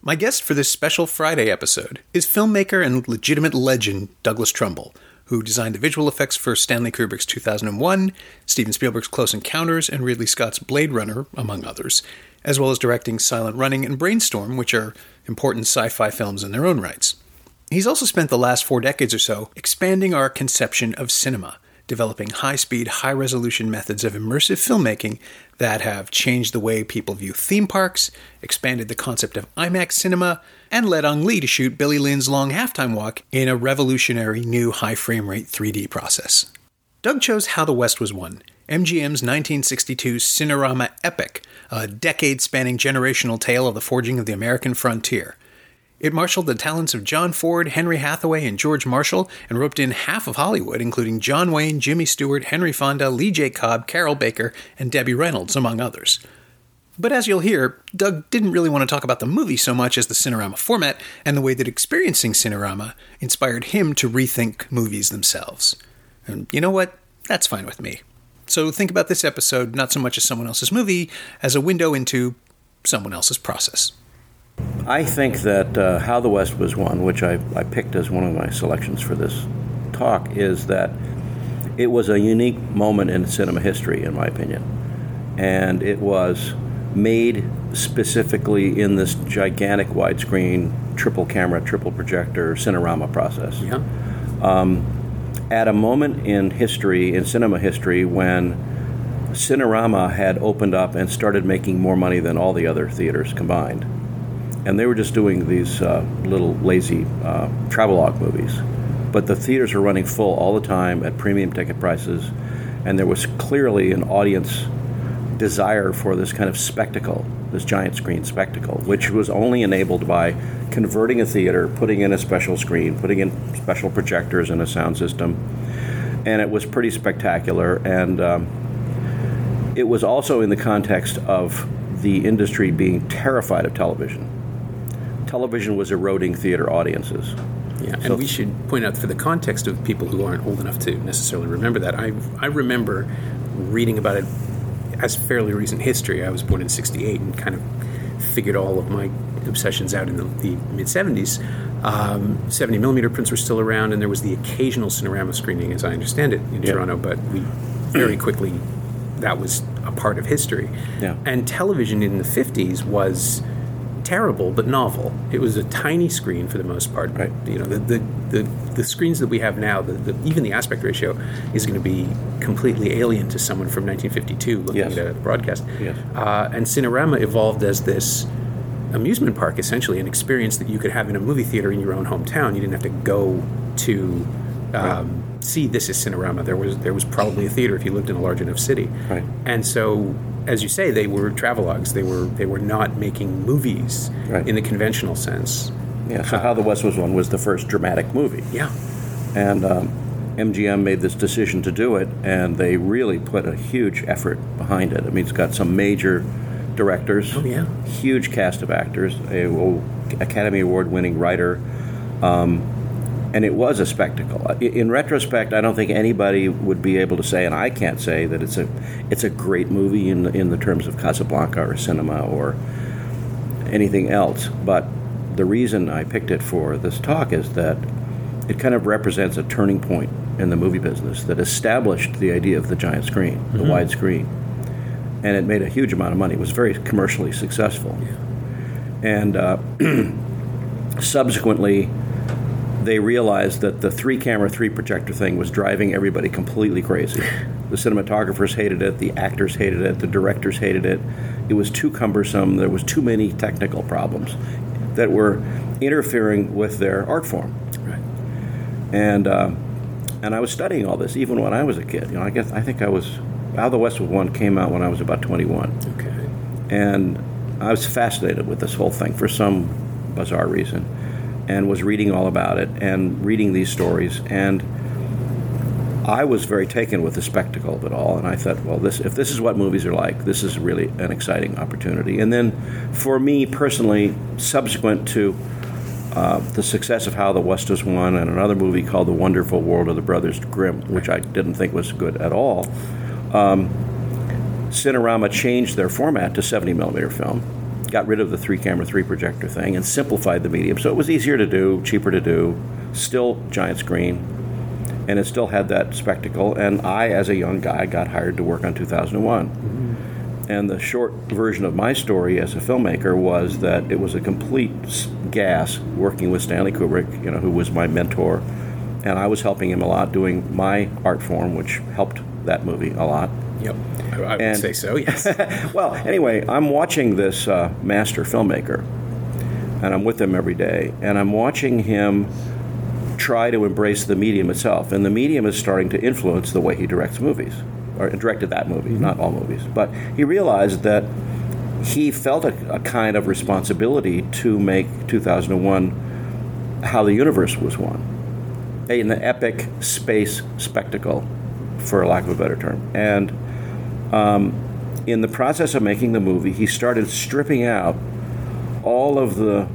My guest for this special Friday episode is filmmaker and legitimate legend Douglas Trumbull, who designed the visual effects for Stanley Kubrick's 2001, Steven Spielberg's Close Encounters, and Ridley Scott's Blade Runner, among others, as well as directing Silent Running and Brainstorm, which are important sci fi films in their own rights. He's also spent the last four decades or so expanding our conception of cinema, developing high speed, high resolution methods of immersive filmmaking that have changed the way people view theme parks, expanded the concept of IMAX cinema, and led Ang Lee to shoot Billy Lynn's long halftime walk in a revolutionary new high frame rate 3D process. Doug chose How the West Was Won, MGM's 1962 Cinerama epic, a decade spanning generational tale of the forging of the American frontier. It marshaled the talents of John Ford, Henry Hathaway, and George Marshall, and roped in half of Hollywood, including John Wayne, Jimmy Stewart, Henry Fonda, Lee J. Cobb, Carroll Baker, and Debbie Reynolds, among others. But as you'll hear, Doug didn't really want to talk about the movie so much as the Cinerama format and the way that experiencing Cinerama inspired him to rethink movies themselves. And you know what? That's fine with me. So think about this episode not so much as someone else's movie as a window into someone else's process. I think that uh, How the West Was Won, which I, I picked as one of my selections for this talk, is that it was a unique moment in cinema history, in my opinion. And it was made specifically in this gigantic widescreen, triple camera, triple projector Cinerama process. Yeah. At a moment in history, in cinema history, when Cinerama had opened up and started making more money than all the other theaters combined. And they were just doing these uh, little lazy uh, travelogue movies. But the theaters were running full all the time at premium ticket prices, and there was clearly an audience desire for this kind of spectacle, this giant screen spectacle, which was only enabled by converting a theater, putting in a special screen, putting in special projectors and a sound system. And it was pretty spectacular. And um, it was also in the context of the industry being terrified of television. Television was eroding theater audiences. Yeah, and So- we should point out for the context of people who aren't old enough to necessarily remember that, I, I remember reading about it as fairly recent history. I was born in 68 and kind of figured all of my obsessions out in the, the mid 70s. Um, 70 millimeter prints were still around, and there was the occasional Cinerama screening, as I understand it, in Yeah. Toronto, but we very quickly, that was a part of history. Yeah. And television in the 50s was terrible but novel. It was a tiny screen for the most part. Right. You know, the the, the, the screens that we have now, the, the, even the aspect ratio is going to be completely alien to someone from 1952 looking Yes. at a broadcast. Yes. Uh, and Cinerama evolved as this amusement park, essentially, an experience that you could have in a movie theater in your own hometown. You didn't have to go to. Um, See, this is Cinerama. There was there was probably a theater if you lived in a large enough city, Right. and so as you say, they were travelogues. They were they were not making movies Right. in the conventional sense. Yeah, so How the West Was Won was the first dramatic movie. Yeah, And um, MGM made this decision to do it, and they really put a huge effort behind it. I mean, it's got some major directors, Oh, yeah. huge cast of actors, a a Academy Award winning writer, um, and it was a spectacle. In retrospect, I don't think anybody would be able to say, and I can't say that it's a it's a great movie in the, in the terms of Casablanca or cinema or anything else. But the reason I picked it for this talk is that it kind of represents a turning point in the movie business that established the idea of the giant screen, the wide screen. And it made a huge amount of money. It was very commercially successful. And uh, subsequently, they realized that the three camera, three projector thing was driving everybody completely crazy. The cinematographers hated it, the actors hated it, the directors hated it. It was too cumbersome, there was too many technical problems that were interfering with their art form. right. And uh, and I was studying all this even when I was a kid. You know, I guess I think I was How the West Was Won came out when I was about 21 Okay. and I was fascinated with this whole thing for some bizarre reason. And was reading all about it and reading these stories and I was very taken with the spectacle of it all, and I thought, well, this if this is what movies are like, this is really an exciting opportunity. And then, for me personally, subsequent to uh, the success of How the West Was Won and another movie called The Wonderful World of the Brothers Grimm, which I didn't think was good at all, um, Cinerama changed their format to 70 millimeter film, got rid of the three camera, three projector thing, and simplified the medium. So it was easier to do, cheaper to do, still giant screen and it still had that spectacle. And I, as a young guy, got hired to work on 2001. Mm-hmm. And the short version of my story as a filmmaker was that it was a complete gas working with Stanley Kubrick, you know, who was my mentor, and I was helping him a lot doing my art form, which helped that movie a lot. Yep, I, would and, say so. Yes. well, anyway, I'm watching this uh, master filmmaker, and I'm with him every day, and I'm watching him try to embrace the medium itself. And the medium is starting to influence the way he directs movies, or directed that movie, mm-hmm. not all movies. But he realized that he felt a, a, kind of responsibility to make 2001 how the universe was won. An epic space spectacle, for lack of a better term. And um, in the process of making the movie, he started stripping out all of the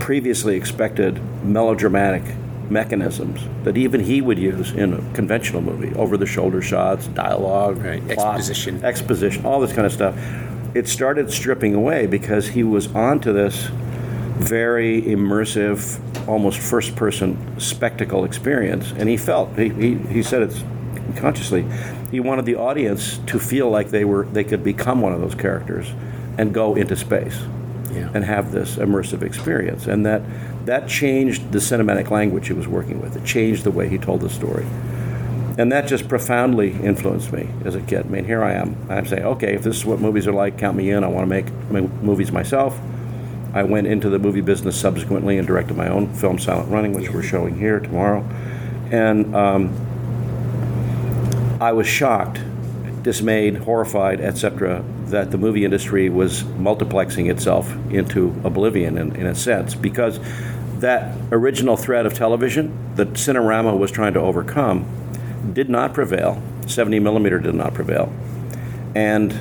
previously expected melodramatic mechanisms that even he would use in a conventional movie over the shoulder shots, dialogue, right. plot, exposition. exposition, all this kind of stuff. It started stripping away because he was onto this very immersive, almost first person spectacle experience. And he felt, he, he, he said it consciously, he wanted the audience to feel like they were they could become one of those characters and go into space yeah. and have this immersive experience. And that that changed the cinematic language he was working with. It changed the way he told the story. And that just profoundly influenced me as a kid. I mean, here I am. I'm saying, okay, if this is what movies are like, count me in. I want to make movies myself. I went into the movie business subsequently and directed my own film, Silent Running, which we're showing here tomorrow. And um, I was shocked, dismayed, horrified, etc., that the movie industry was multiplexing itself into oblivion in, in a sense because that original threat of television that Cinerama was trying to overcome did not prevail. 70 millimeter did not prevail. And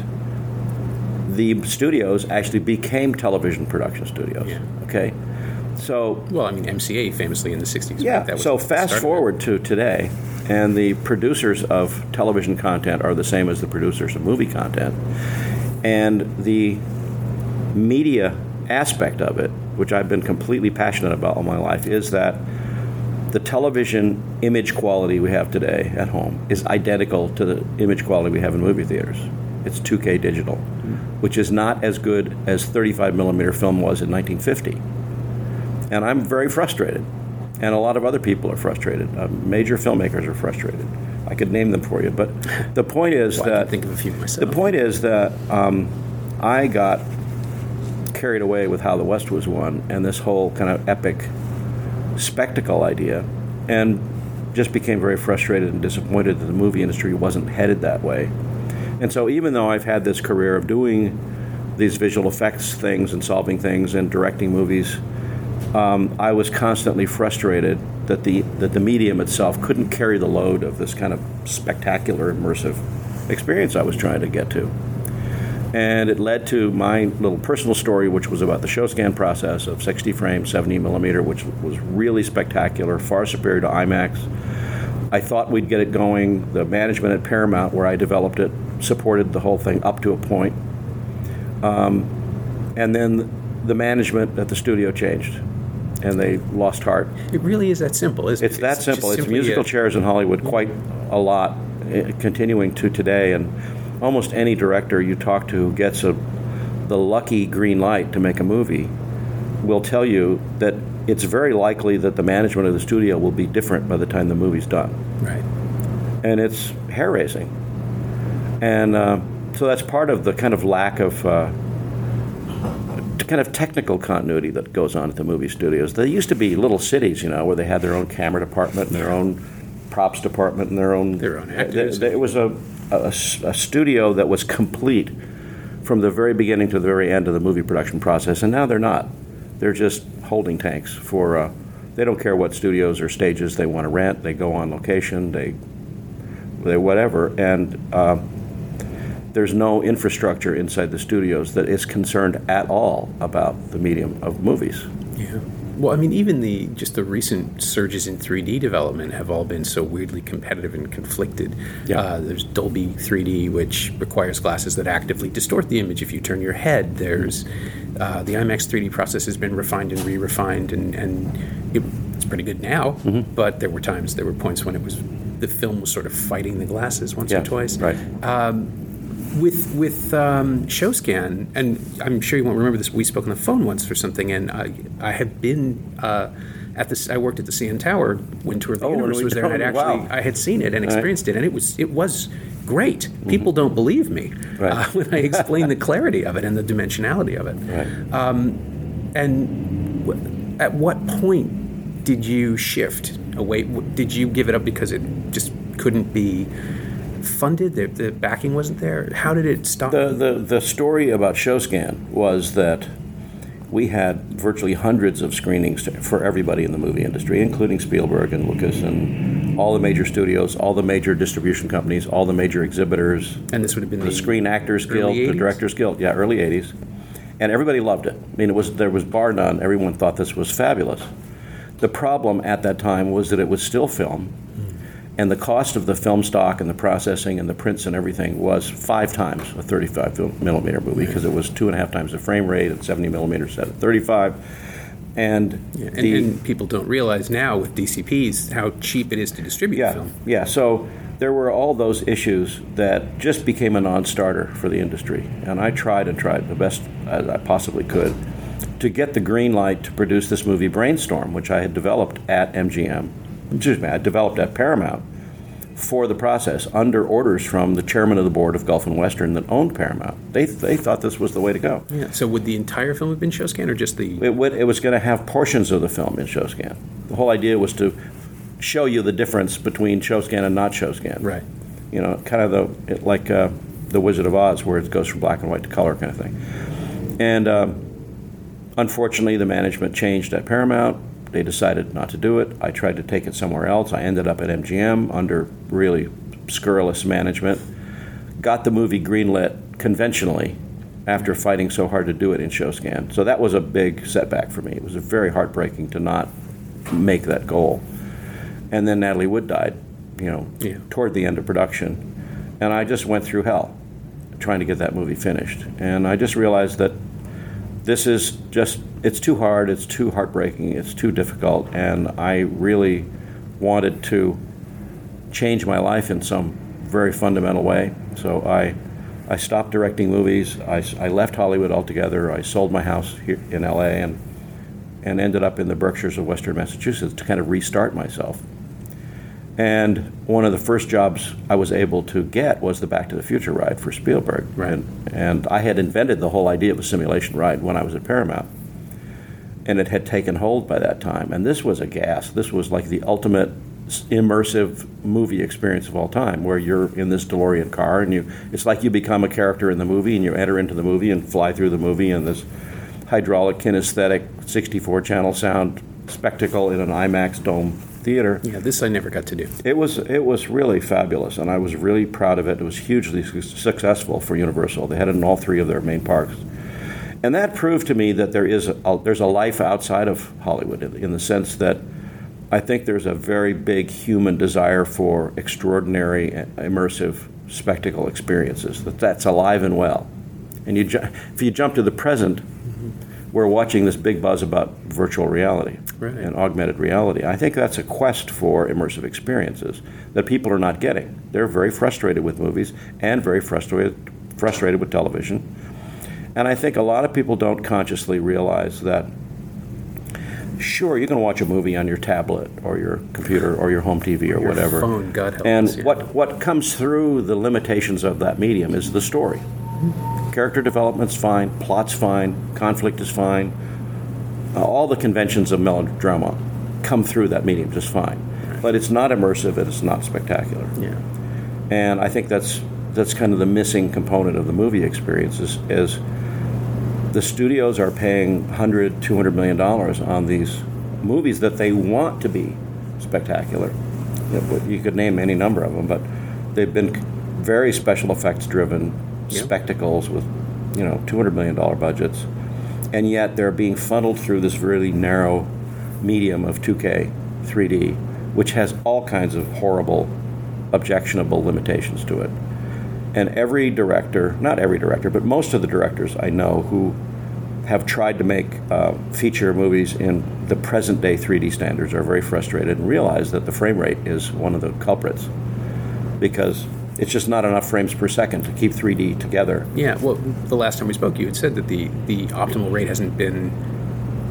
the studios actually became television production studios. Yeah. Okay? So. Well, I mean, MCA famously in the 60s. Yeah. so fast forward to today, and the producers of television content are the same as the producers of movie content. And the media aspect of it, which I've been completely passionate about all my life, is that the television image quality we have today at home is identical to the image quality we have in movie theaters. It's 2K digital, mm-hmm. which is not as good as 35 millimeter film was in 1950. And I'm very frustrated. And a lot of other people are frustrated. Uh, major filmmakers are frustrated. I could name them for you, but the point is well, that think of a few myself. The point is that um, I got carried away with how the West was won and this whole kind of epic spectacle idea, and just became very frustrated and disappointed that the movie industry wasn't headed that way. And so, even though I've had this career of doing these visual effects things and solving things and directing movies, um, I was constantly frustrated that the that the medium itself couldn't carry the load of this kind of spectacular immersive experience I was trying to get to. And it led to my little personal story, which was about the ShowScan process of 60 frames, 70 millimeter, which was really spectacular, far superior to IMAX. I thought we'd get it going. The management at Paramount, where I developed it, supported the whole thing up to a point. Um, and then the management at the studio changed and they lost heart. It really is that simple, isn't it's it? It's that simple. It's musical a... chairs in Hollywood quite a lot, eh, continuing to today. And almost any director you talk to who gets a, the lucky green light to make a movie will tell you that it's very likely that the management of the studio will be different by the time the movie's done. Right. And it's hair raising. And uh, so that's part of the kind of lack of. Uh, kind of technical continuity that goes on at the movie studios. They used to be little cities, you know, where they had their own camera department and their own props department and their own their own actors. It was a, a, a studio that was complete from the very beginning to the very end of the movie production process, and now they're not. They're just holding tanks for. Uh, they don't care what studios or stages they want to rent. They go on location. They, they whatever, and uh, there's no infrastructure inside the studios that is concerned at all about the medium of movies. Yeah. Well, I mean, even the just the recent surges in 3D development have all been so weirdly competitive and conflicted. Yeah. Uh, there's Dolby 3D, which requires glasses that actively distort the image if you turn your head. There's uh, the IMAX 3D process has been refined and re-refined, and, and it, it's pretty good now. Mm-hmm. But there were times, there were points when it was the film was sort of fighting the glasses once Yeah, or twice right. With with um, ShowScan, and I'm sure you won't remember this. We spoke on the phone once for something, and I I had been uh, at this. I worked at the CN Tower when Tour of the Oh, Universe was there, and I'd Wow. actually I had seen it and experienced it, and it was it was great. People don't believe me Mm-hmm. Right. uh, when I explain the clarity of it and the dimensionality of it. Right. And w- at what point did you shift away? W- Did you give it up because it just couldn't be funded? The, the backing wasn't there. How did it stop? The, the, the story about ShowScan was that we had virtually hundreds of screenings to, for everybody in the movie industry, including Spielberg and Lucas and all the major studios, all the major distribution companies, all the major exhibitors, and this would have been the Screen Actors Guild, early the Directors Guild, yeah, early '80s, and everybody loved it. I mean, it was there was bar none. Everyone thought this was fabulous. The problem at that time was that it was still film, and the cost of the film stock and the processing and the prints and everything was five times a 35 millimeter movie because it was two and a half times the frame rate at 70 millimeters set at 35, and And, the and people don't realize now with DCPs how cheap it is to distribute yeah, film. yeah. So there were all those issues that just became a non-starter for the industry, and I tried and tried the best as I possibly could to get the green light to produce this movie Brainstorm, which I had developed at MGM. Excuse me, I developed at Paramount for the process under orders from the chairman of the board of Gulf and Western that owned Paramount. They they thought this was the way to go. Yeah. So would the entire film have been ShowScan or just the? It, would, it was going to have portions of the film in ShowScan. The whole idea was to show you the difference between ShowScan and not ShowScan. Right. You know, kind of the it, like uh, the Wizard of Oz, where it goes from black and white to color, kind of thing. And um, unfortunately, the management changed at Paramount. They decided not to do it. I tried to take it somewhere else. I ended up at MGM under really scurrilous management. Got the movie greenlit conventionally after fighting so hard to do it in ShowScan. So that was a big setback for me. It was very heartbreaking to not make that goal. And then Natalie Wood died, you know, Yeah. toward the end of production. And I just went through hell trying to get that movie finished. And I just realized that this is just, it's too hard, it's too heartbreaking, it's too difficult. And I really wanted to change my life in some very fundamental way. So I, I stopped directing movies. I, I left Hollywood altogether. I sold my house here in LA and, and ended up in the Berkshires of Western Massachusetts to kind of restart myself. And one of the first jobs I was able to get was the Back to the Future ride for Spielberg. Right. And, and I had invented the whole idea of a simulation ride when I was at Paramount. And it had taken hold by that time. And this was a gas. This was like the ultimate immersive movie experience of all time, where you're in this DeLorean car and you it's like you become a character in the movie and you enter into the movie and fly through the movie in this hydraulic kinesthetic 64 channel sound spectacle in an IMAX dome theater. Yeah. This I never got to do. It was it was really fabulous, and I was really proud of it. It was hugely su- successful for Universal. They had it in all three of their main parks, and that proved to me that there is a, there's a life outside of Hollywood in, in the sense that I think there's a very big human desire for extraordinary, immersive spectacle experiences. That that's alive and well, and you ju- if you jump to the present. We're watching this big buzz about virtual reality Right. and augmented reality. I think that's a quest for immersive experiences that people are not getting. They're very frustrated with movies and very frustrated frustrated with television. And I think a lot of people don't consciously realize that sure you can watch a movie on your tablet or your computer or your home TV or Your whatever. phone, God help and us, yeah. what what comes through the limitations of that medium is the story. Character development's fine, plot's fine, conflict is fine. Uh, all the conventions of melodrama come through that medium just fine. But it's not immersive and it's not spectacular. Yeah. And I think that's that's kind of the missing component of the movie experience is, is the studios are paying 100 200 million dollars on these movies that they want to be spectacular. You could name any number of them but they've been very special effects driven Yeah. spectacles with you know 200 million dollar budgets. And yet they're being funneled through this really narrow medium of 2K 3D which has all kinds of horrible objectionable limitations to it and every director, not every director, but most of the directors I know who have tried to make uh, feature movies in the present day 3D standards are very frustrated and realize that the frame rate is one of the culprits because it's just not enough frames per second to keep 3D together. Yeah, well, the last time we spoke, you had said that the, the optimal rate hasn't been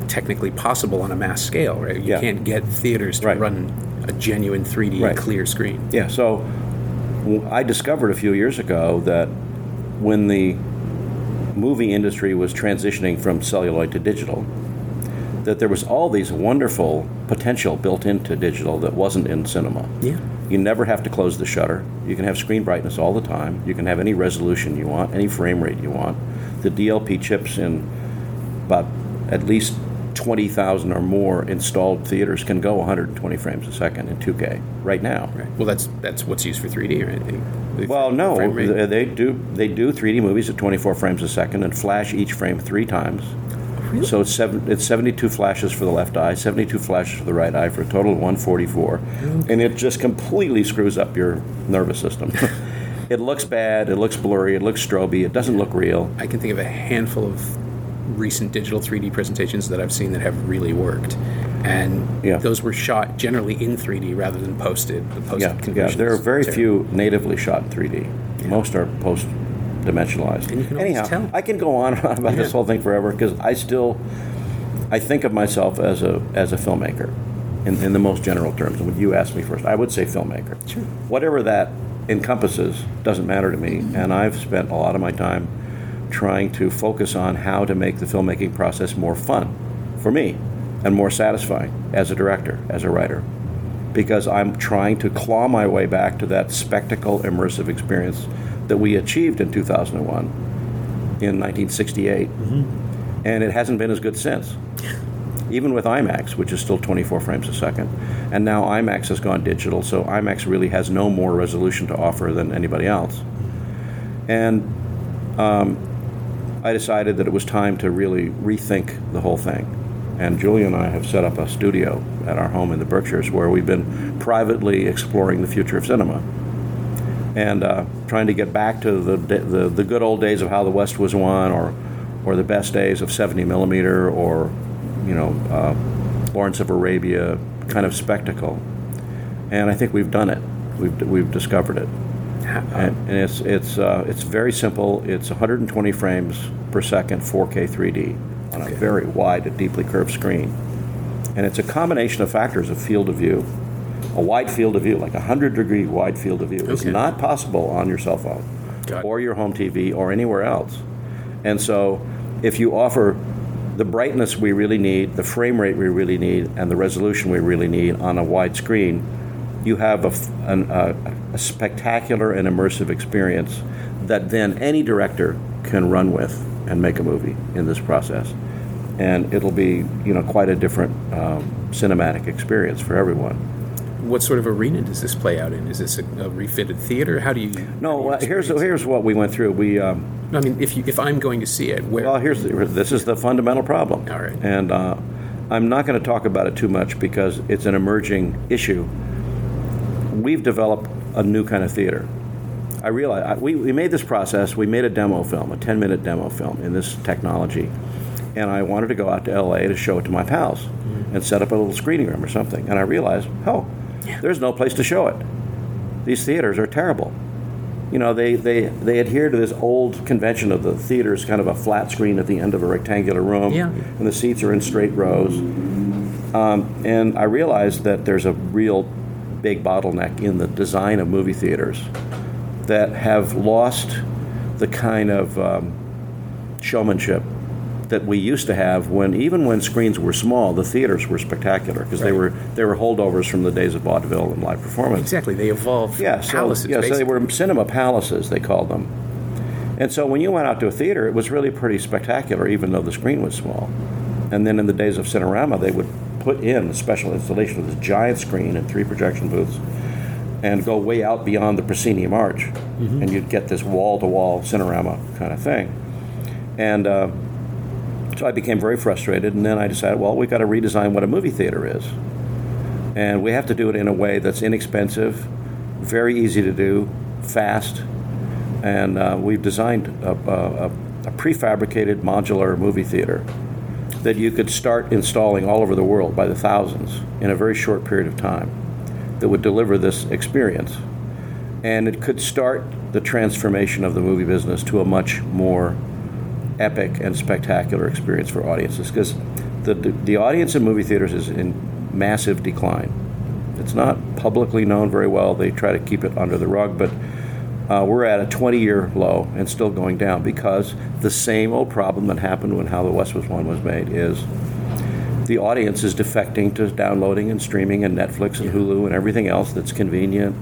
technically possible on a mass scale, right? You Yeah. can't get theaters to Right. run a genuine 3D Right. clear screen. Yeah, so I discovered a few years ago that when the movie industry was transitioning from celluloid to digital, that there was all these wonderful potential built into digital that wasn't in cinema. Yeah. You never have to close the shutter. You can have screen brightness all the time. You can have any resolution you want, any frame rate you want. The DLP chips in about at least 20,000 or more installed theaters can go 120 frames a second in 2K right now. Right. Well, that's that's what's used for 3D, right? The- Well, no, they they do they do 3D movies at 24 frames a second and flash each frame three times. Really? So it's seven, it's 72 flashes for the left eye, 72 flashes for the right eye for a total of 144, and it just completely screws up your nervous system. it looks bad, it looks blurry, it looks stroby, it doesn't look real. I can think of a handful of recent digital 3D presentations that I've seen that have really worked. And Yeah. those were shot generally in 3D rather than posted. The posted Yeah, yeah. There are very terrible. few natively shot in 3D. Most are post dimensionalized. And you can Anyhow, tell. I can go on about this whole thing forever because I still I think of myself as a as a filmmaker in, in the most general terms. And when you ask me first, I would say filmmaker. Sure. Whatever that encompasses doesn't matter to me. Mm-hmm. And I've spent a lot of my time trying to focus on how to make the filmmaking process more fun for me and more satisfying as a director, as a writer because I'm trying to claw my way back to that spectacle immersive experience that we achieved in 2001 in 1968. And it hasn't been as good since. Even with IMAX, which is still 24 frames a second. And now IMAX has gone digital, so IMAX really has no more resolution to offer than anybody else. And um, I decided that it was time to really rethink the whole thing. And Julia and I have set up a studio at our home in the Berkshires where we've been privately exploring the future of cinema and uh, trying to get back to the, the the good old days of how the West was won, or or the best days of 70 millimeter, or you know uh, Lawrence of Arabia kind of spectacle. And I think we've done it. We've we've discovered it. And, and it's it's uh, it's very simple. It's 120 frames per second, 4K 3D on a Okay. very wide and deeply curved screen, and it's a combination of factors of field of view, a wide field of view, like a 100 degree wide field of view. It's Okay. not possible on your cell phone, Got it. or your home TV, or anywhere else. And so, if you offer the brightness we really need, the frame rate we really need, and the resolution we really need on a wide screen, you have a, an- a- a spectacular and immersive experience that then any director can run with and make a movie in this process. And it'll be, you know, quite a different um, cinematic experience for everyone. what sort of arena does this play out in? Is this a, a refitted theater? How do you? how do No, you here's here's what we went through. We um, I mean, if you if I'm going to see it, where? Well, here's the, this is the fundamental problem. All right. And uh, I'm not going to talk about it too much because it's an emerging issue. We've developed a new kind of theater. I realize I, we, we made this process. We made a demo film, a 10 minute demo film in this technology, and I wanted to go out to LA to show it to my pals Mm-hmm. and set up a little screening room or something. And I realized, oh, there's no place to show it. These theaters are terrible you know, they, they, they adhere to this old convention of the theater is kind of a flat screen at the end of a rectangular room, Yeah. and the seats are in straight rows. Um, and I realized that there's a real big bottleneck in the design of movie theaters that have lost the kind of um, showmanship that we used to have when even when screens were small, the theaters were spectacular because they were they were holdovers from the days of vaudeville and live performance. exactly, they evolved. Yeah, so, palaces, yeah, so they were cinema palaces, they called them. And so when you went out to a theater, it was really pretty spectacular, even though the screen was small. And then in the days of Cinerama, they would put in a special installation of this giant screen and three projection booths and go way out beyond the proscenium arch. Mm-hmm. And you'd get this wall to wall Cinerama kind of thing. And uh, so I became very frustrated, and then I decided, well, we've got to redesign what a movie theater is. And we have to do it in a way that's inexpensive, very easy to do, fast, and uh, we've designed a, a, a, prefabricated modular movie theater that you could start installing all over the world by the thousands in a very short period of time that would deliver this experience. And it could start the transformation of the movie business to a much more epic and spectacular experience for audiences because the, the, the audience in movie theaters is in massive decline. It's not publicly known very well. They try to keep it under the rug, but uh, we're at a 20 year low and still going down because the same old problem that happened when How the West Was Won was made is the audience is defecting to downloading and streaming and Netflix and Hulu and everything else that's convenient,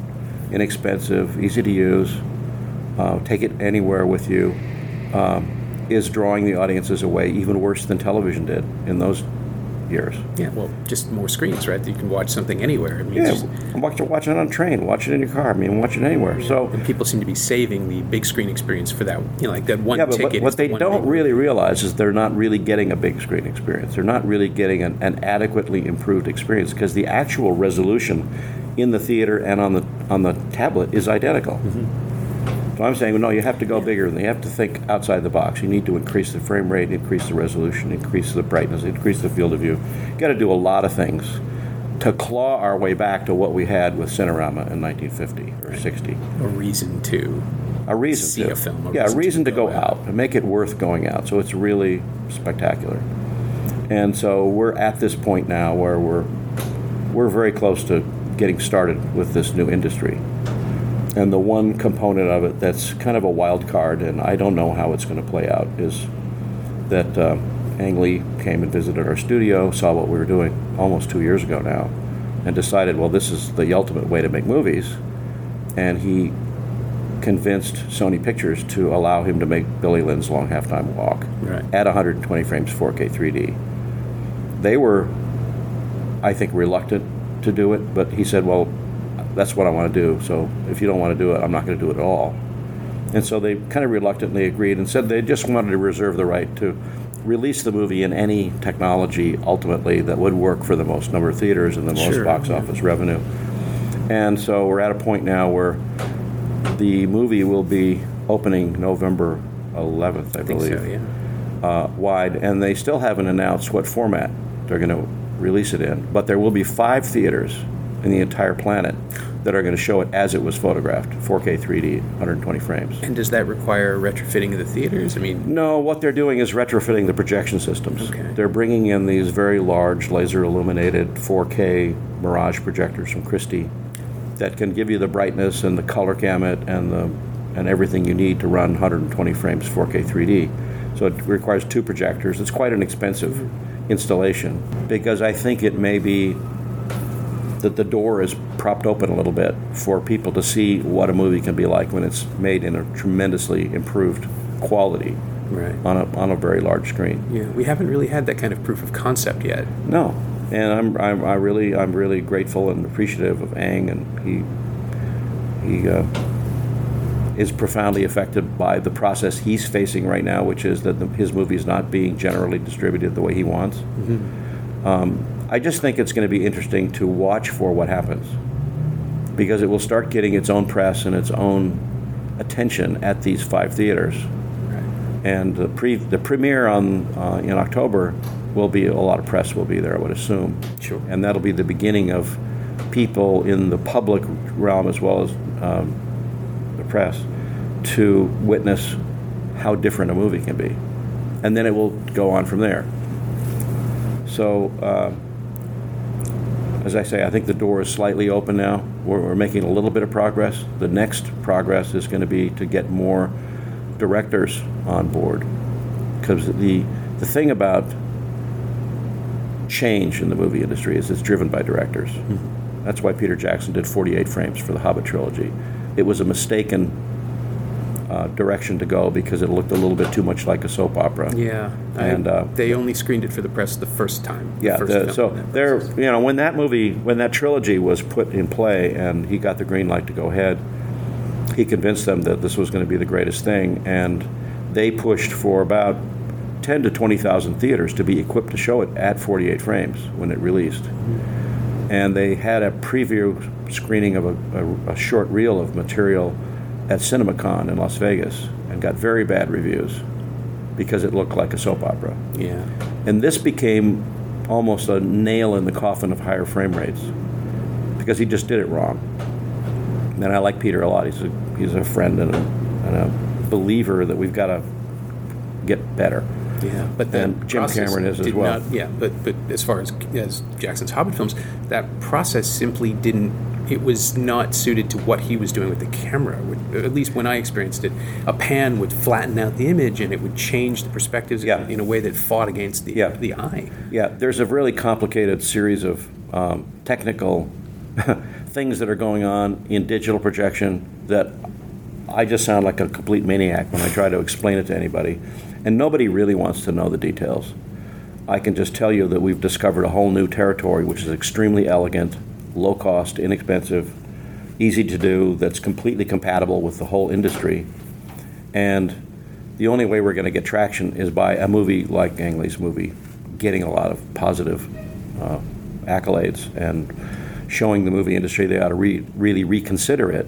inexpensive, easy to use, uh, take it anywhere with you. Um, is drawing the audiences away even worse than television did in those years. Yeah, well, just more screens, right? You can watch something anywhere. I mean, yeah, just, watch, watch it on a train, watch it in your car. I mean, watch it anywhere. So and people seem to be saving the big screen experience for that, you know, like that one yeah, but ticket. What, what they don't really realize is they're not really getting a big screen experience. They're not really getting an, an adequately improved experience because the actual resolution in the theater and on the on the tablet is identical. Mm-hmm. So I'm saying, well, no, you have to go bigger and you have to think outside the box. You need to increase the frame rate, increase the resolution, increase the brightness, increase the field of view. You got to do a lot of things to claw our way back to what we had with Cinerama in 1950 or 60. A reason to a reason see to. a film. A yeah, reason a reason to, to go, go out. and make it worth going out. So it's really spectacular. And so we're at this point now where we're we're very close to getting started with this new industry. And the one component of it that's kind of a wild card, and I don't know how it's going to play out, is that uh, Ang Lee came and visited our studio, saw what we were doing almost two years ago now, and decided, well, this is the ultimate way to make movies. And he convinced Sony Pictures to allow him to make Billy Lynn's Long Halftime Walk right. at 120 frames 4K 3D. They were, I think, reluctant to do it, but he said, well, that's what I want to do. So if you don't want to do it, I'm not going to do it at all. And so they kind of reluctantly agreed and said they just wanted to reserve the right to release the movie in any technology ultimately that would work for the most number of theaters and the most sure, box office revenue. And so we're at a point now where the movie will be opening November 11th, I, I think believe, so, yeah. uh, wide, and they still haven't announced what format they're going to release it in. But there will be five theaters in the entire planet that are going to show it as it was photographed 4K 3D, 120 frames. And does that require retrofitting of the theaters? I mean, No, what they're doing is retrofitting the projection systems. Okay. They're bringing in these very large laser illuminated 4K Mirage projectors from Christie that can give you the brightness and the color gamut and the and everything you need to run 120 frames 4K 3D. So it requires two projectors. It's quite an expensive hmm. installation because I think it may be that the door is propped open a little bit for people to see what a movie can be like when it's made in a tremendously improved quality right. on a, on a very large screen. Yeah, we haven't really had that kind of proof of concept yet. No, and I'm, I'm I really I'm really grateful and appreciative of Ang, and he he uh, is profoundly affected by the process he's facing right now, which is that the, his movie is not being generally distributed the way he wants. Um, I just think it's going to be interesting to watch for what happens because it will start getting its own press and its own attention at these five theaters. And the pre the premiere on uh, in October will be a lot of press will be there, I would assume. Sure. And that'll be the beginning of people in the public realm as well as um, the press to witness how different a movie can be, and then it will go on from there. So. Uh, as I say, I think the door is slightly open now. We're, we're making a little bit of progress. The next progress is going to be to get more directors on board. Because the, the thing about change in the movie industry is it's driven by directors. Mm-hmm. That's why Peter Jackson did 48 frames for the Hobbit trilogy. It was a mistaken uh, direction to go because it looked a little bit too much like a soap opera. Yeah, I- And, uh, they only screened it for the press the first time. the Yeah, first the, so there, you know, when that movie, when that trilogy was put in play, and he got the green light to go ahead, he convinced them that this was going to be the greatest thing, and they pushed for about ten to twenty thousand theaters to be equipped to show it at forty-eight frames when it released, and they had a preview screening of a, a, a short reel of material at CinemaCon in Las Vegas, and got very bad reviews because it looked like a soap opera. Yeah, And this became almost a nail in the coffin of higher frame rates because he just did it wrong. And I like Peter a lot. He's a, he's a friend and a, and a believer that we've got to get better. yeah, but And Jim Cameron is as well. Not, yeah, but but as far as as Jackson's Hobbit films, that process simply didn't. It was not suited to what he was doing with the camera. At least when I experienced it, a pan would flatten out the image and it would change the perspectives Yeah. in, a way that fought against the Yeah. the eye. Yeah, there's a really complicated series of um, technical things that are going on in digital projection that I just sound like a complete maniac when I try to explain it to anybody. And nobody really wants to know the details. I can just tell you that we've discovered a whole new territory which is extremely elegant, low cost, inexpensive, easy to do, that's completely compatible with the whole industry. And the only way we're going to get traction is by a movie like Ang Lee's movie getting a lot of positive uh, accolades and showing the movie industry they ought to re- really reconsider it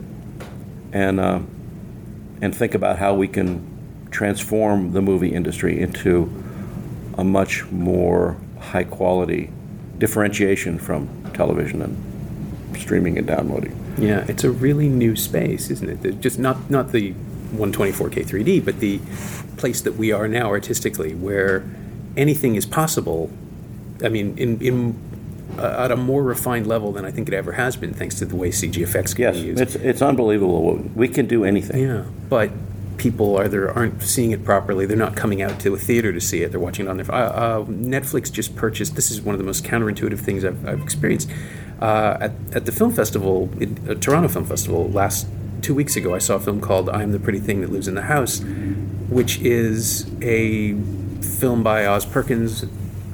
and uh, and think about how we can transform the movie industry into a much more high quality differentiation from television and streaming and downloading. Yeah, it's a really new space, isn't it? The- Just not not the 124K 3D, but the place that we are now artistically, where anything is possible. I mean, in in uh, at a more refined level than I think it ever has been, thanks to the way CG effects can Yes, be used. it's it's unbelievable. We can do anything. Yeah, but people either aren't seeing it properly. They're not coming out to a theater to see it. They're watching it on their. Uh, uh, Netflix just purchased. This is one of the most counterintuitive things I've, I've experienced. Uh, at, at the film festival, in, uh, Toronto Film Festival, last two weeks ago, I saw a film called "I Am the Pretty Thing That Lives in the House," which is a film by Oz Perkins.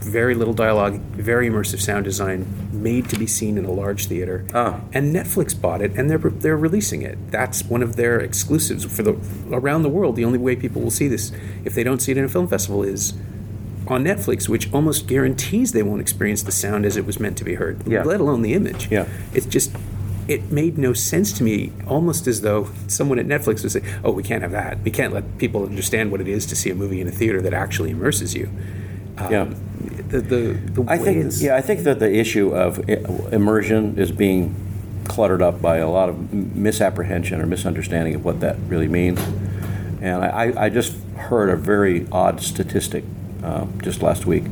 Very little dialogue, very immersive sound design, made to be seen in a large theater. Ah. And Netflix bought it, and they're they're releasing it. That's one of their exclusives for the around the world. The only way people will see this, if they don't see it in a film festival, is on Netflix, which almost guarantees they won't experience the sound as it was meant to be heard, Yeah. let alone the image. Yeah. it's just. It made no sense to me, almost as though someone at Netflix would say, "Oh, we can't have that. We can't let people understand what it is to see a movie in a theater that actually immerses you." Um, Yeah. the the, the I think, yeah, I think that the issue of immersion is being cluttered up by a lot of misapprehension or misunderstanding of what that really means. And I- I just heard a very odd statistic uh, just last week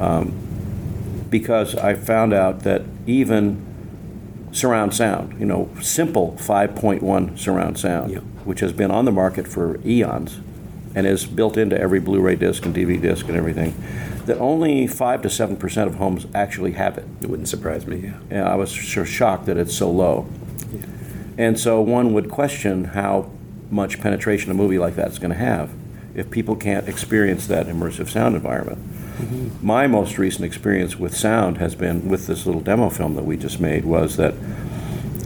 um, because I found out that even surround sound, you know, simple 5.1 surround sound, Yeah. which has been on the market for eons and is built into every Blu-ray disc and DVD disc and everything, that only five to seven percent of homes actually have it. it wouldn't surprise me. Yeah. And I was sure shocked that it's so low. Yeah. And so one would question how much penetration a movie like that is going to have if people can't experience that immersive sound environment. My most recent experience with sound has been with this little demo film that we just made was that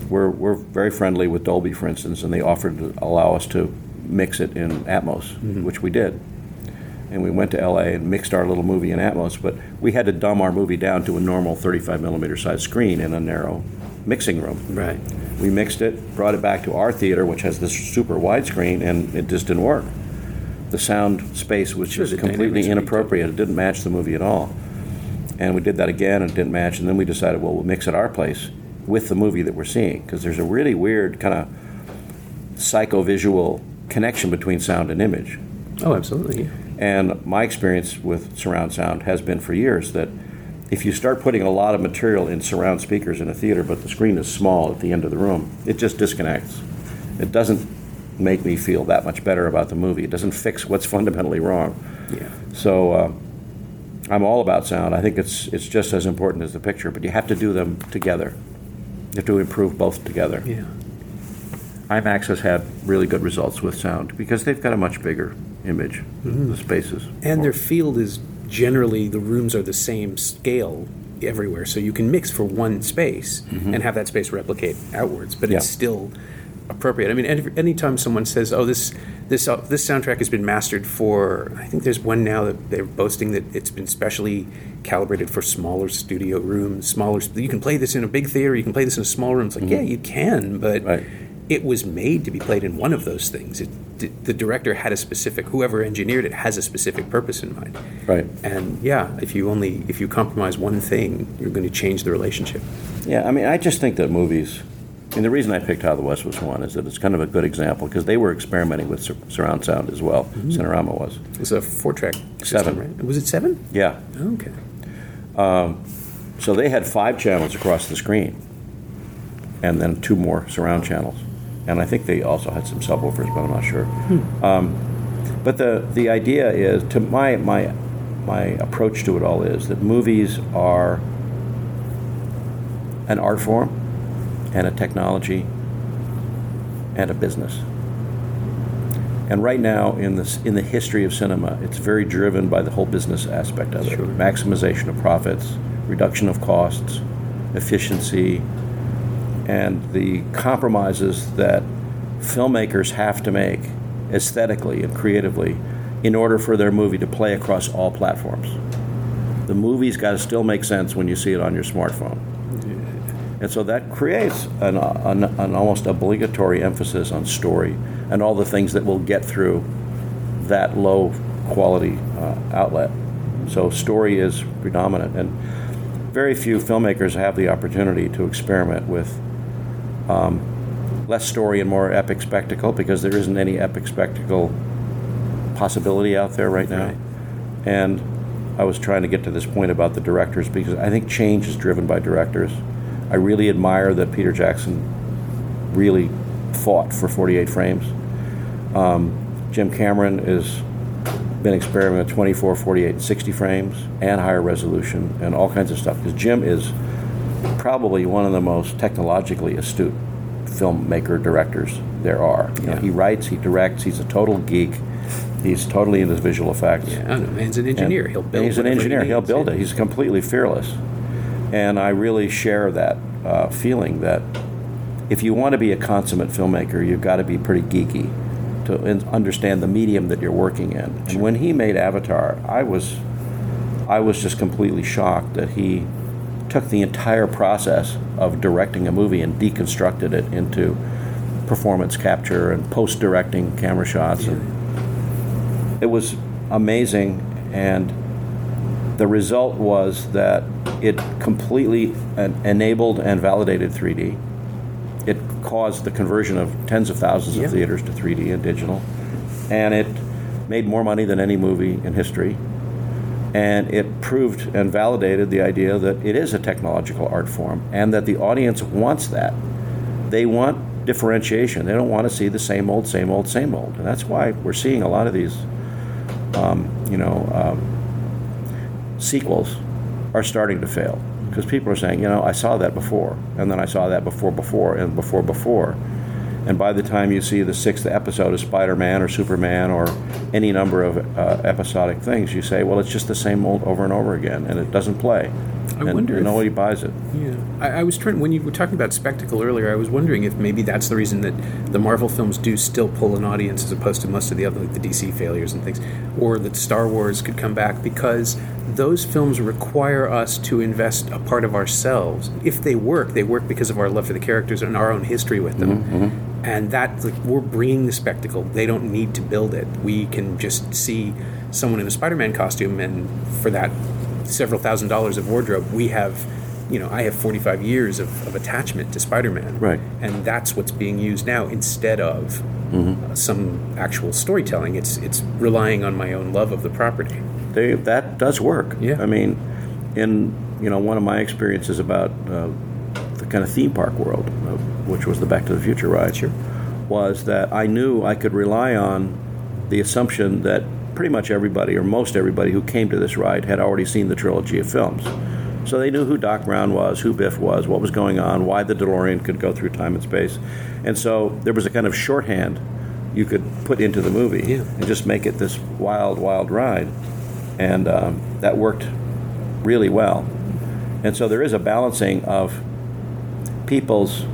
we're, we're very friendly with Dolby, for instance, and they offered to allow us to mix it in Atmos, mm-hmm. which we did. And we went to LA and mixed our little movie in Atmos, but we had to dumb our movie down to a normal 35 millimeter size screen in a narrow mixing room. Right. We mixed it, brought it back to our theater, which has this super wide screen, and it just didn't work. The sound space was Sure, just the dynamics would completely be inappropriate. It didn't match the movie at all. And we did that again, and it didn't match. And then we decided, well, we'll mix at our place with the movie that we're seeing, because there's a really weird kind of psycho-visual connection between sound and image. Oh, absolutely. Yeah. And my experience with surround sound has been for years that if you start putting a lot of material in surround speakers in a theater, but the screen is small at the end of the room, it just disconnects. It doesn't make me feel that much better about the movie. It doesn't fix what's fundamentally wrong. Yeah. So uh, I'm all about sound. I think it's it's just as important as the picture, but you have to do them together. You have to improve both together. Yeah. IMAX has had really good results with sound because they've got a much bigger image, the spaces. And their field is generally the rooms are the same scale everywhere, so you can mix for one space and have that space replicate outwards, but it's still appropriate. I mean, any, anytime someone says, "Oh, this this uh, this soundtrack has been mastered for," I think there's one now that they're boasting that it's been specially calibrated for smaller studio rooms, smaller. You can play this in a big theater, you can play this in a small room. It's like, yeah, you can, but Right. it was made to be played in one of those things. It, d- the director had a specific, whoever engineered it has a specific purpose in mind. Right. And yeah, if you only if you compromise one thing, you're going to change the relationship. Yeah, I mean, I just think that movies. I mean, the reason I picked How the West Was Won is that it's kind of a good example because they were experimenting with sur- surround sound as well. Mm-hmm. Cinerama was. It was a four track Seven. right? Was it seven? Yeah. Okay. Um, so they had five channels across the screen, and then two more surround channels, and I think they also had some subwoofers, but I'm not sure. Hmm. Um, but the the idea is to my my my approach to it all is that movies are an art form, and a technology, and a business. And right now, in this in the history of cinema, it's very driven by the whole business aspect of it: Sure. maximization of profits, reduction of costs, efficiency, and the compromises that filmmakers have to make aesthetically and creatively in order for their movie to play across all platforms. The movie's got to still make sense when you see it on your smartphone. And so that creates an, an, an almost obligatory emphasis on story and all the things that will get through that low quality uh, outlet. So story is predominant, and very few filmmakers have the opportunity to experiment with um, less story and more epic spectacle because there isn't any epic spectacle possibility out there right now. Right. And I was trying to get to this point about the directors because I think change is driven by directors. I really admire that Peter Jackson really fought for 48 frames. Um, Jim Cameron has been experimenting with 24, 48, 60 frames and higher resolution and all kinds of stuff because Jim is probably one of the most technologically astute filmmaker directors there are. You know, he writes, he directs, he's a total geek. He's totally into visual effects. Yeah, I don't know. Man's an engineer. And- He'll build. He's an whatever he engineer. He'll build yeah. it. He's completely fearless, and I really share that uh, feeling that if you want to be a consummate filmmaker, you've got to be pretty geeky to in- understand the medium that you're working in. And when he made Avatar, I was I was just completely shocked that he took the entire process of directing a movie and deconstructed it into performance capture and post directing camera shots. And it was amazing and the result was that it completely en- enabled and validated 3D. It caused the conversion of tens of thousands Yeah. of theaters to 3D and digital, and it made more money than any movie in history. And it proved and validated the idea that it is a technological art form and that the audience wants that. They want differentiation. They don't want to see the same old, same old, same old. And that's why we're seeing a lot of these, um, you know, um, sequels are starting to fail because people are saying, you know, I saw that before, and then I saw that before, before, and before, before. And by the time you see the sixth episode of Spider Man or Superman or any number of uh, episodic things, you say, well, it's just the same old over and over again, and it doesn't play. I and, wonder and if- nobody buys it. Yeah, I, I was trying when you were talking about spectacle earlier. I was wondering if maybe that's the reason that the Marvel films do still pull an audience as opposed to most of the other, like the DC failures and things, or that Star Wars could come back because those films require us to invest a part of ourselves. If they work, they work because of our love for the characters and our own history with them. Mm-hmm, mm-hmm. And that, like, we're bringing the spectacle. They don't need to build it. We can just see someone in a Spider-Man costume, and for that several thousand dollars of wardrobe, we have, you know, I have 45 years of, of attachment to Spider Man. Right. And that's what's being used now instead of uh, some actual storytelling. It's, it's relying on my own love of the property. they, that does work. Yeah. I mean, in you know one of my experiences about uh, the kind of theme park world, uh, which was the Back to the Future ride, Sure. was that I knew I could rely on the assumption that pretty much everybody or most everybody who came to this ride had already seen the trilogy of films. So they knew who Doc Brown was, who Biff was, what was going on, why the DeLorean could go through time and space. And so there was a kind of shorthand you could put into the movie Yeah. and just make it this wild, wild ride. And um, that worked really well. And so there is a balancing of people's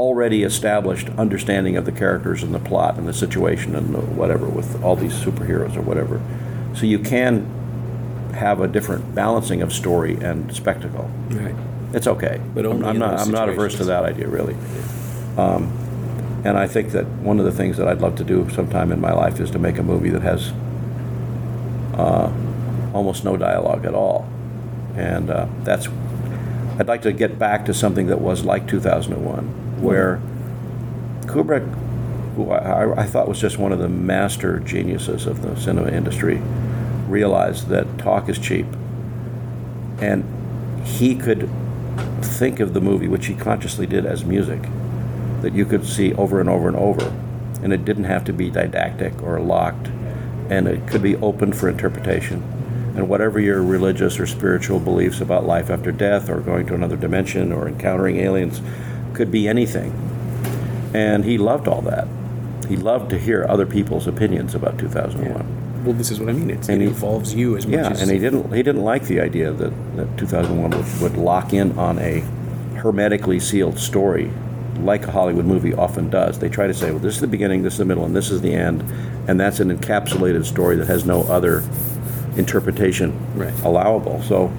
already established understanding of the characters and the plot and the situation and the whatever with all these superheroes or whatever. So you can have a different balancing of story and spectacle. Right. It's okay. But I'm in not. I'm not averse to that idea, really. Um, and I think that one of the things that I'd love to do sometime in my life is to make a movie that has uh, almost no dialogue at all, and uh, that's. I'd like to get back to something that was like 2001, where Kubrick, who I, I thought was just one of the master geniuses of the cinema industry, realized that talk is cheap, and he could think of the movie, which he consciously did as music, that you could see over and over and over. And it didn't have to be didactic or locked, and it could be open for interpretation. And whatever your religious or spiritual beliefs about life after death, or going to another dimension, or encountering aliens, could be anything. And he loved all that. He loved to hear other people's opinions about 2001. Well, this is what I mean. It's, it he- involves you as much Yeah, as and he didn't he didn't like the idea that, that 2001 would, would lock in on a hermetically sealed story like a Hollywood movie often does. They try to say, well, this is the beginning, this is the middle, and this is the end, and that's an encapsulated story that has no other interpretation Right. allowable. So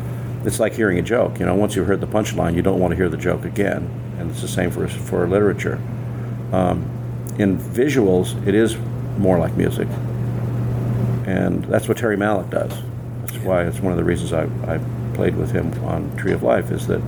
it's like hearing a joke. You know, once you've heard the punchline, you don't want to hear the joke again, and it's the same for for literature. Um, in visuals, it is more like music and that's what Terry Malick does. That's why it's one of the reasons I, I played with him on Tree of Life is that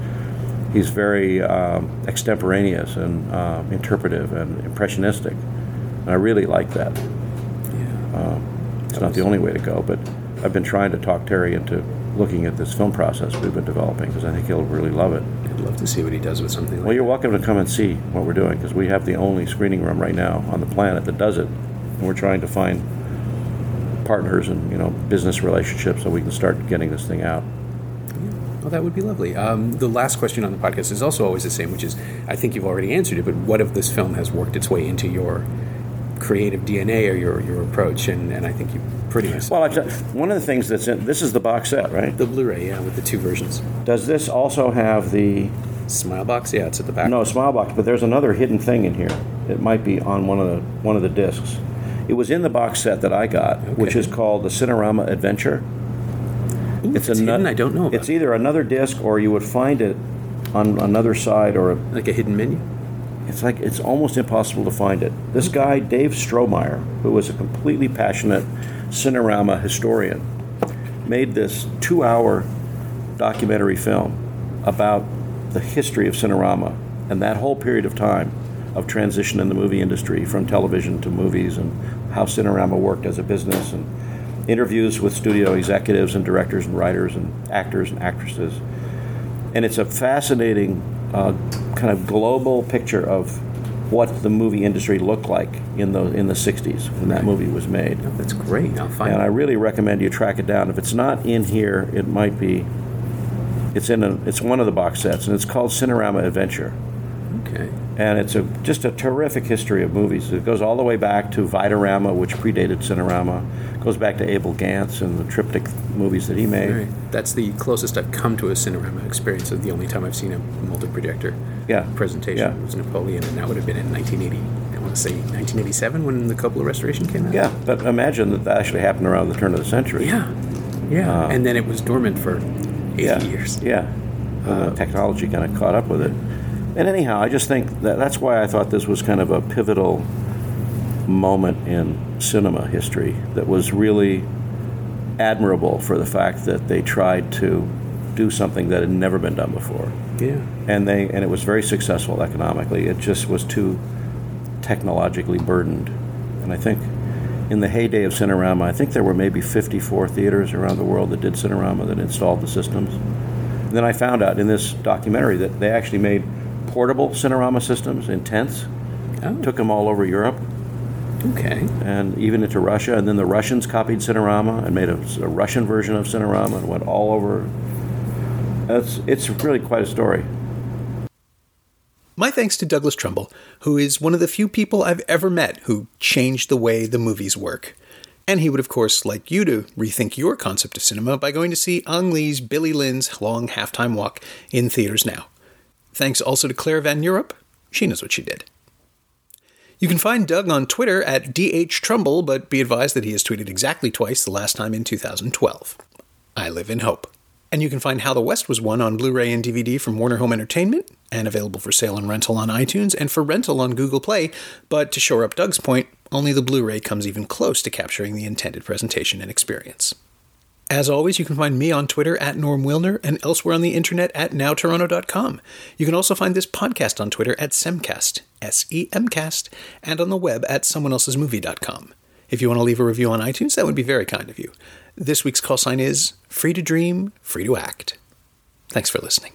he's very um, extemporaneous and uh, interpretive and impressionistic, and I really like that. Yeah. It's not the only way to go, but I've been trying to talk Terry into looking at this film process we've been developing because I think he'll really love it. I'd love to see what he does with something like Well, you're welcome to come and see what we're doing because we have the only screening room right now on the planet that does it, and we're trying to find partners and you know business relationships so we can start getting this thing out. Well, that would be lovely. Um, the last question on the podcast is also always the same, which is I think you've already answered it, but what if this film has worked its way into your creative DNA or your, your approach? And, and I think you pretty much. Well, I, one of the things that's in this is the box set, right? the Blu ray, yeah, with the two versions. Does this also have the Smilebox, yeah, it's at the back. no Smilebox? But there's another hidden thing in here. It might be on one of the one of the discs. It was in the box set that I got, which Okay. is called the Cinerama Adventure. Ooh, it's ano- hidden, I don't know about. It's either another disc or you would find it on another side or a, like a hidden menu. it's like it's almost impossible to find it. This guy, Dave Strohmeyer, who was a completely passionate Cinerama historian, made this two-hour documentary film about the history of Cinerama and that whole period of time of transition in the movie industry from television to movies and how Cinerama worked as a business and interviews with studio executives and directors and writers and actors and actresses. And it's a fascinating uh, kind of global picture of what the movie industry looked like in the in the 60s when that movie was made. Oh, that's great. I'll find And I really recommend you track it down. If it's not in here, it might be. It's in a. It's one of the box sets, and it's called Cinerama Adventure. Okay. And it's a just a terrific history of movies. It goes all the way back to Vitarama, which predated Cinerama. It goes back to Abel Gance and the triptych movies that he made. Right. That's the closest I've come to a Cinerama experience. The only time I've seen a multi-projector Yeah. presentation Yeah. was Napoleon, and that would have been in 1980. I want to say 1987 when the Coppola restoration came out. Yeah, but imagine that that actually happened around the turn of the century. Yeah. Yeah. Uh, and then it was dormant for 80 yeah, years. Yeah, and the technology kind of caught up with it. And anyhow, I just think that that's why I thought this was kind of a pivotal moment in cinema history that was really admirable for the fact that they tried to do something that had never been done before. Yeah. And they and it was very successful economically. It just was too technologically burdened. And I think in the heyday of Cinerama, I think there were maybe 54 theaters around the world that did Cinerama that installed the systems. And then I found out in this documentary that they actually made portable Cinerama systems in tents, Oh, took them all over Europe okay. and even into Russia. And then the Russians copied Cinerama and made a, a Russian version of Cinerama and went all over it's, it's really quite a story. My thanks to Douglas Trumbull, who is one of the few people I've ever met who changed the way the movies work. And he would, of course, like you to rethink your concept of cinema by going to see Ang Lee's Billy Lynn's Long Halftime Walk in theaters now. Thanks also to Claire Van Europe. She knows what she did. You can find Doug on Twitter at DH but be advised that he has tweeted exactly twice, the last time in 2012. I live in hope. And you can find How the West Was Won on Blu ray and DVD from Warner Home Entertainment, and available for sale and rental on iTunes and for rental on Google Play. But to shore up Doug's point, only the Blu ray comes even close to capturing the intended presentation and experience. As always, you can find me on Twitter at Norm Wilner and elsewhere on the internet at nowtoronto.com. You can also find this podcast on Twitter at Semcast, S E M cast, and on the web at someoneelsesmovie.com. If you want to leave a review on iTunes, that would be very kind of you. This week's call sign is free to dream, free to act. Thanks for listening.